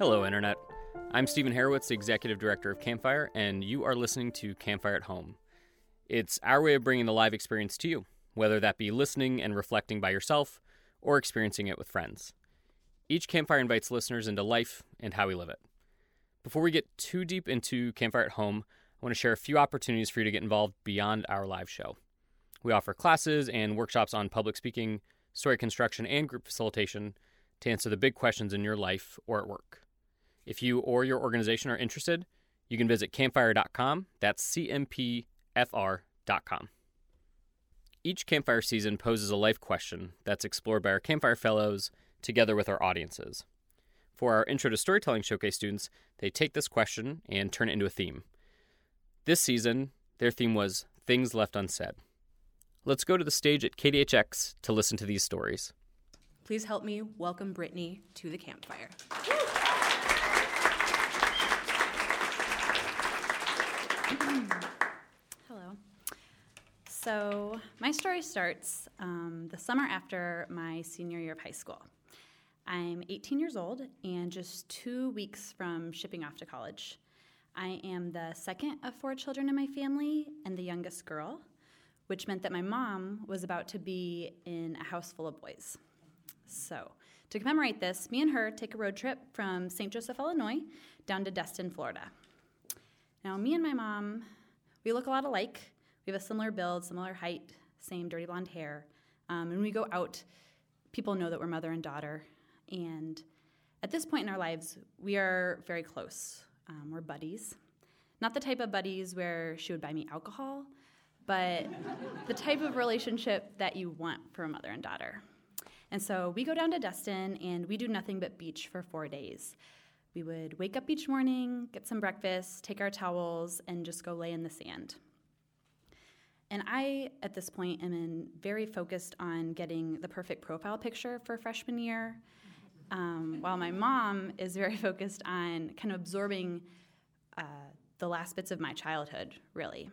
Hello, Internet. I'm Stephen Harowitz, the Executive Director of Campfire, and you are listening to Campfire at Home. It's our way of bringing the live experience to you, whether that be listening and reflecting by yourself or experiencing it with friends. Each campfire invites listeners into life and how we live it. Before we get too deep into Campfire at Home, I want to share a few opportunities for you to get involved beyond our live show. We offer classes and workshops on public speaking, story construction, and group facilitation to answer the big questions in your life or at work. If you or your organization are interested, you can visit campfire.com. That's cmpfr.com. Each campfire season poses a life question that's explored by our campfire fellows together with our audiences. For our Intro to Storytelling Showcase students, they take this question and turn it into a theme. This season, their theme was Things Left Unsaid. Let's go to the stage at KDHX to listen to these stories. Please help me welcome Brittany to the campfire. Hello. So, my story starts um, the summer after my senior year of high school. I'm 18 years old and just two weeks from shipping off to college. I am the second of four children in my family and the youngest girl, which meant that my mom was about to be in a house full of boys. So, to commemorate this, me and her take a road trip from St. Joseph, Illinois, down to Destin, Florida. Now, me and my mom, we look a lot alike. We have a similar build, similar height, same dirty blonde hair. Um, when we go out, people know that we're mother and daughter. And at this point in our lives, we are very close. Um, we're buddies. Not the type of buddies where she would buy me alcohol, but the type of relationship that you want for a mother and daughter. And so we go down to Destin and we do nothing but beach for four days. We would wake up each morning, get some breakfast, take our towels, and just go lay in the sand. And I, at this point, am in very focused on getting the perfect profile picture for freshman year, um, while my mom is very focused on kind of absorbing uh, the last bits of my childhood, really.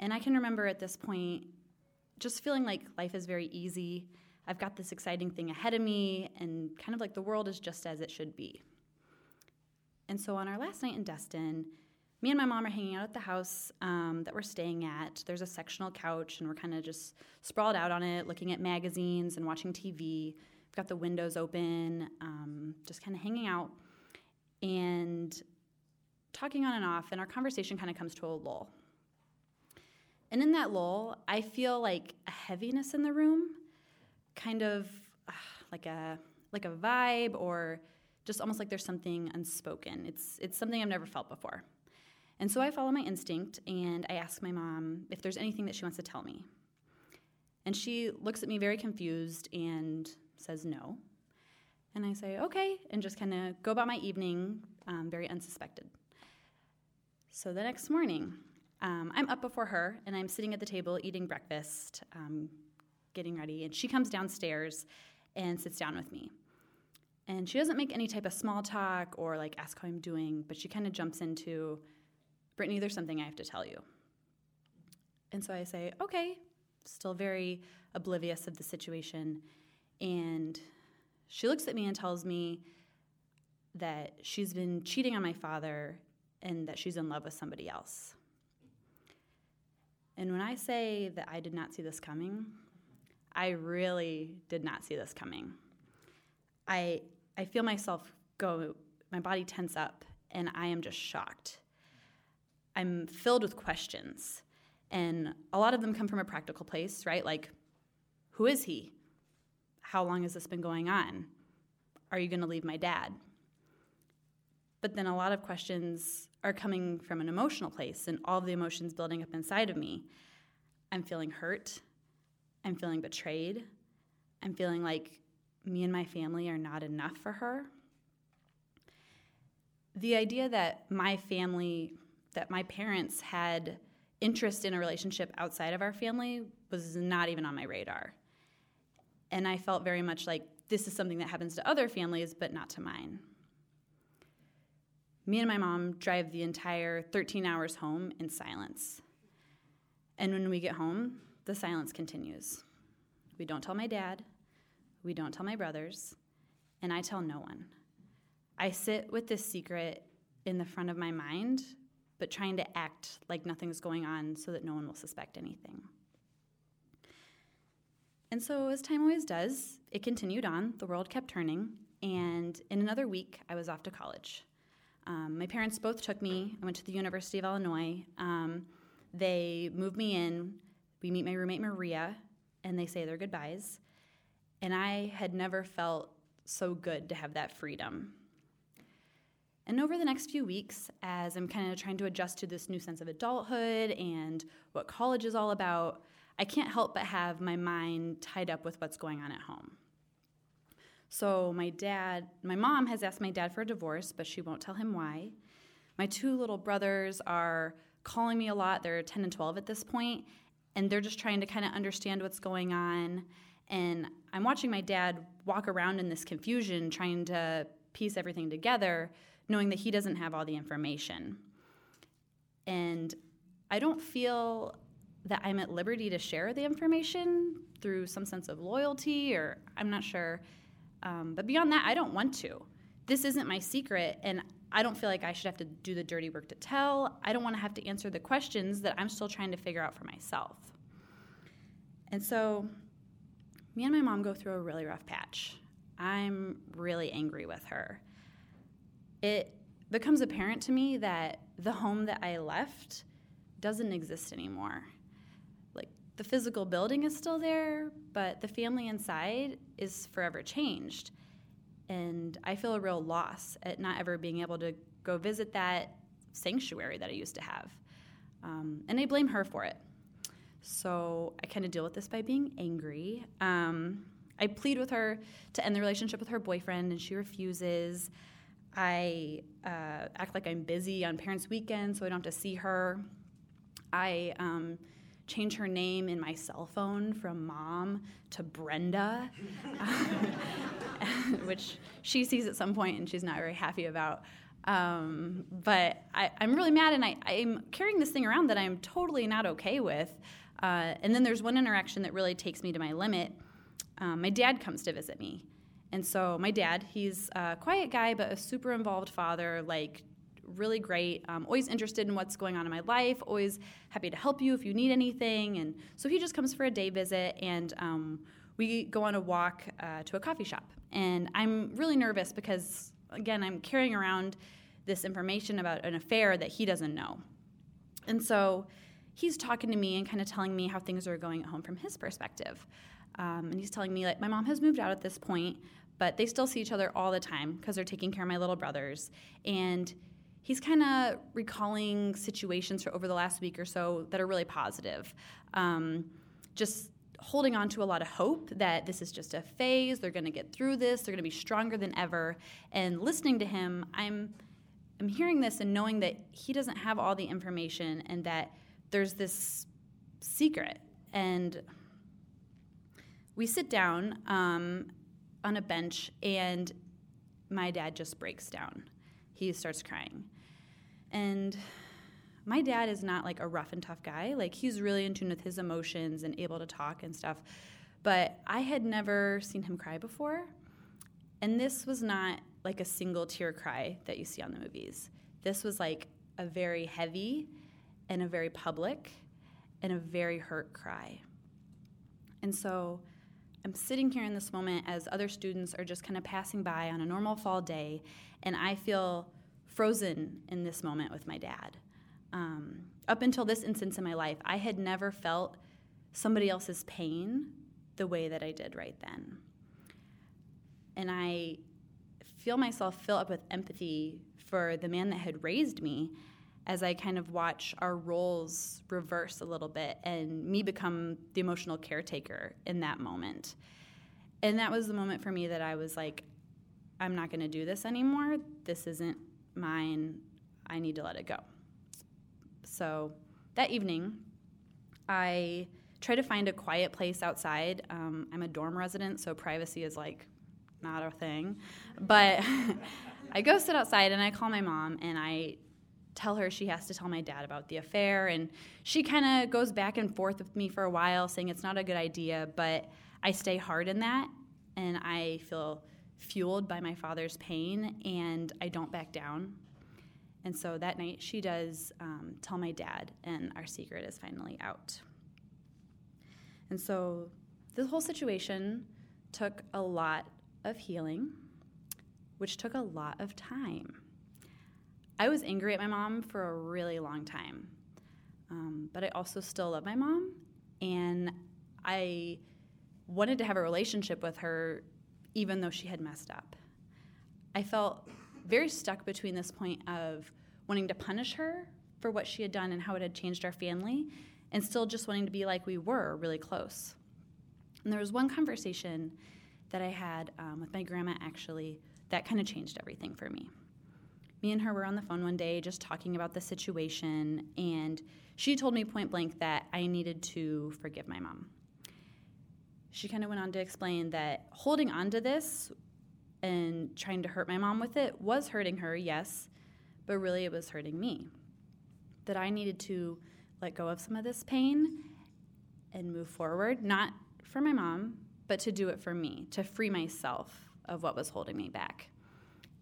And I can remember at this point just feeling like life is very easy. I've got this exciting thing ahead of me, and kind of like the world is just as it should be. And so on our last night in Destin, me and my mom are hanging out at the house um, that we're staying at. There's a sectional couch, and we're kind of just sprawled out on it, looking at magazines and watching TV. We've got the windows open, um, just kind of hanging out and talking on and off. And our conversation kind of comes to a lull. And in that lull, I feel like a heaviness in the room, kind of uh, like a like a vibe or just almost like there's something unspoken. It's, it's something I've never felt before. And so I follow my instinct and I ask my mom if there's anything that she wants to tell me. And she looks at me very confused and says no. And I say, okay, and just kind of go about my evening um, very unsuspected. So the next morning, um, I'm up before her and I'm sitting at the table eating breakfast, um, getting ready, and she comes downstairs and sits down with me. And she doesn't make any type of small talk or like ask how I'm doing, but she kind of jumps into, Brittany, there's something I have to tell you. And so I say, okay, still very oblivious of the situation. And she looks at me and tells me that she's been cheating on my father and that she's in love with somebody else. And when I say that I did not see this coming, I really did not see this coming. I I feel myself go, my body tense up, and I am just shocked. I'm filled with questions, and a lot of them come from a practical place, right? Like, who is he? How long has this been going on? Are you going to leave my dad? But then a lot of questions are coming from an emotional place, and all the emotions building up inside of me. I'm feeling hurt. I'm feeling betrayed. I'm feeling like me and my family are not enough for her. The idea that my family, that my parents had interest in a relationship outside of our family was not even on my radar. And I felt very much like this is something that happens to other families, but not to mine. Me and my mom drive the entire 13 hours home in silence. And when we get home, the silence continues. We don't tell my dad, we don't tell my brothers, and I tell no one. I sit with this secret in the front of my mind, but trying to act like nothing's going on so that no one will suspect anything. And so, as time always does, it continued on. The world kept turning. And in another week, I was off to college. Um, my parents both took me. I went to the University of Illinois. Um, they moved me in. We meet my roommate Maria, and they say their goodbyes. And I had never felt so good to have that freedom. And over the next few weeks, as I'm kind of trying to adjust to this new sense of adulthood and what college is all about, I can't help but have my mind tied up with what's going on at home. So, my dad, my mom has asked my dad for a divorce, but she won't tell him why. My two little brothers are calling me a lot. They're 10 and 12 at this point, and they're just trying to kind of understand what's going on. And I'm watching my dad walk around in this confusion, trying to piece everything together, knowing that he doesn't have all the information. And I don't feel that I'm at liberty to share the information through some sense of loyalty, or I'm not sure. Um, but beyond that, I don't want to. This isn't my secret, and I don't feel like I should have to do the dirty work to tell. I don't want to have to answer the questions that I'm still trying to figure out for myself. And so, me and my mom go through a really rough patch. I'm really angry with her. It becomes apparent to me that the home that I left doesn't exist anymore Like, the physical building is still there, but the family inside is forever changed. And I feel a real loss at not ever being able to go visit that sanctuary that I used to have. Um, and I blame her for it. So I kind of deal with this by being angry. Um, I plead with her to end the relationship with her boyfriend, and she refuses. I uh, act like I'm busy on parents' weekends, so I don't have to see her. I um, change her name in my cell phone from mom to Brenda, which she sees at some point and she's not very happy about. Um, but I, am really mad and I, I'm carrying this thing around that I'm totally not okay with. Uh, and then there's one interaction that really takes me to my limit. Um, my dad comes to visit me. And so my dad, he's a quiet guy, but a super involved father, like really great. Um, always interested in what's going on in my life. Always happy to help you if you need anything. And so he just comes for a day visit, and um, we go on a walk uh, to a coffee shop. And I'm really nervous because, again, I'm carrying around this information about an affair that he doesn't know. And so he's talking to me and kind of telling me how things are going at home from his perspective. Um, and he's telling me, like, my mom has moved out at this point, but they still see each other all the time because they're taking care of my little brothers. And he's kind of recalling situations for over the last week or so that are really positive. Um, just holding on to a lot of hope that this is just a phase, they're going to get through this, they're going to be stronger than ever. And listening to him, I'm I'm hearing this and knowing that he doesn't have all the information and that there's this secret. And we sit down um, on a bench, and my dad just breaks down. He starts crying. And my dad is not like a rough and tough guy. Like he's really in tune with his emotions and able to talk and stuff. But I had never seen him cry before. And this was not like a single tear cry that you see on the movies. This was like a very heavy and a very public and a very hurt cry. And so I'm sitting here in this moment as other students are just kind of passing by on a normal fall day, and I feel frozen in this moment with my dad. Um, up until this instance in my life, I had never felt somebody else's pain the way that I did right then. And I feel myself fill up with empathy for the man that had raised me as I kind of watch our roles reverse a little bit and me become the emotional caretaker in that moment. And that was the moment for me that I was like, I'm not going to do this anymore. This isn't mine, I need to let it go. So that evening, I try to find a quiet place outside. Um, I'm a dorm resident, so privacy is like not a thing. But I go sit outside and I call my mom and I tell her she has to tell my dad about the affair. And she kind of goes back and forth with me for a while, saying it's not a good idea, but I stay hard in that and I feel fueled by my father's pain, and I don't back down. And so that night, she does um, tell my dad, and our secret is finally out. And so this whole situation took a lot of healing, which took a lot of time. I was angry at my mom for a really long time, um, but I also still love my mom, and I wanted to have a relationship with her even though she had messed up. I felt very stuck between this point of wanting to punish her for what she had done and how it had changed our family, and still just wanting to be like we were, really close. And there was one conversation that I had um, with my grandma actually that kind of changed everything for me. Me and her were on the phone one day just talking about the situation, and she told me point blank that I needed to forgive my mom. She kind of went on to explain that holding on to this and trying to hurt my mom with it was hurting her, yes, but really it was hurting me. That I needed to let go of some of this pain and move forward, not for my mom, but to do it for me, to free myself of what was holding me back.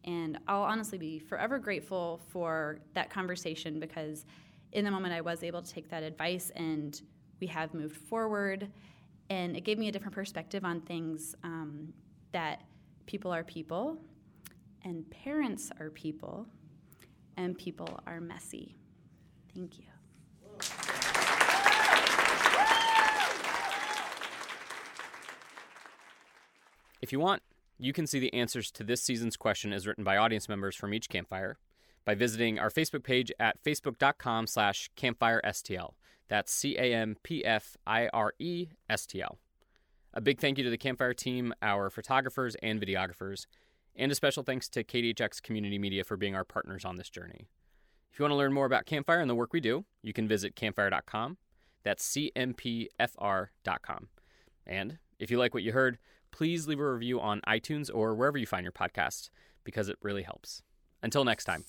And I'll honestly be forever grateful for that conversation because in the moment I was able to take that advice and we have moved forward. And it gave me a different perspective on things um, that people are people, and parents are people, and people are messy. Thank you. If you want, you can see the answers to this season's question as written by audience members from each campfire by visiting our Facebook page at facebook.com slash campfirestl. That's C-A-M-P-F-I-R-E-S-T-L. A big thank you to the Campfire team, our photographers and videographers, and a special thanks to KDHX Community Media for being our partners on this journey. If you want to learn more about Campfire and the work we do, you can visit campfire.com. That's cmpfr.com. And if you like what you heard, please leave a review on iTunes or wherever you find your podcasts because it really helps. Until next time.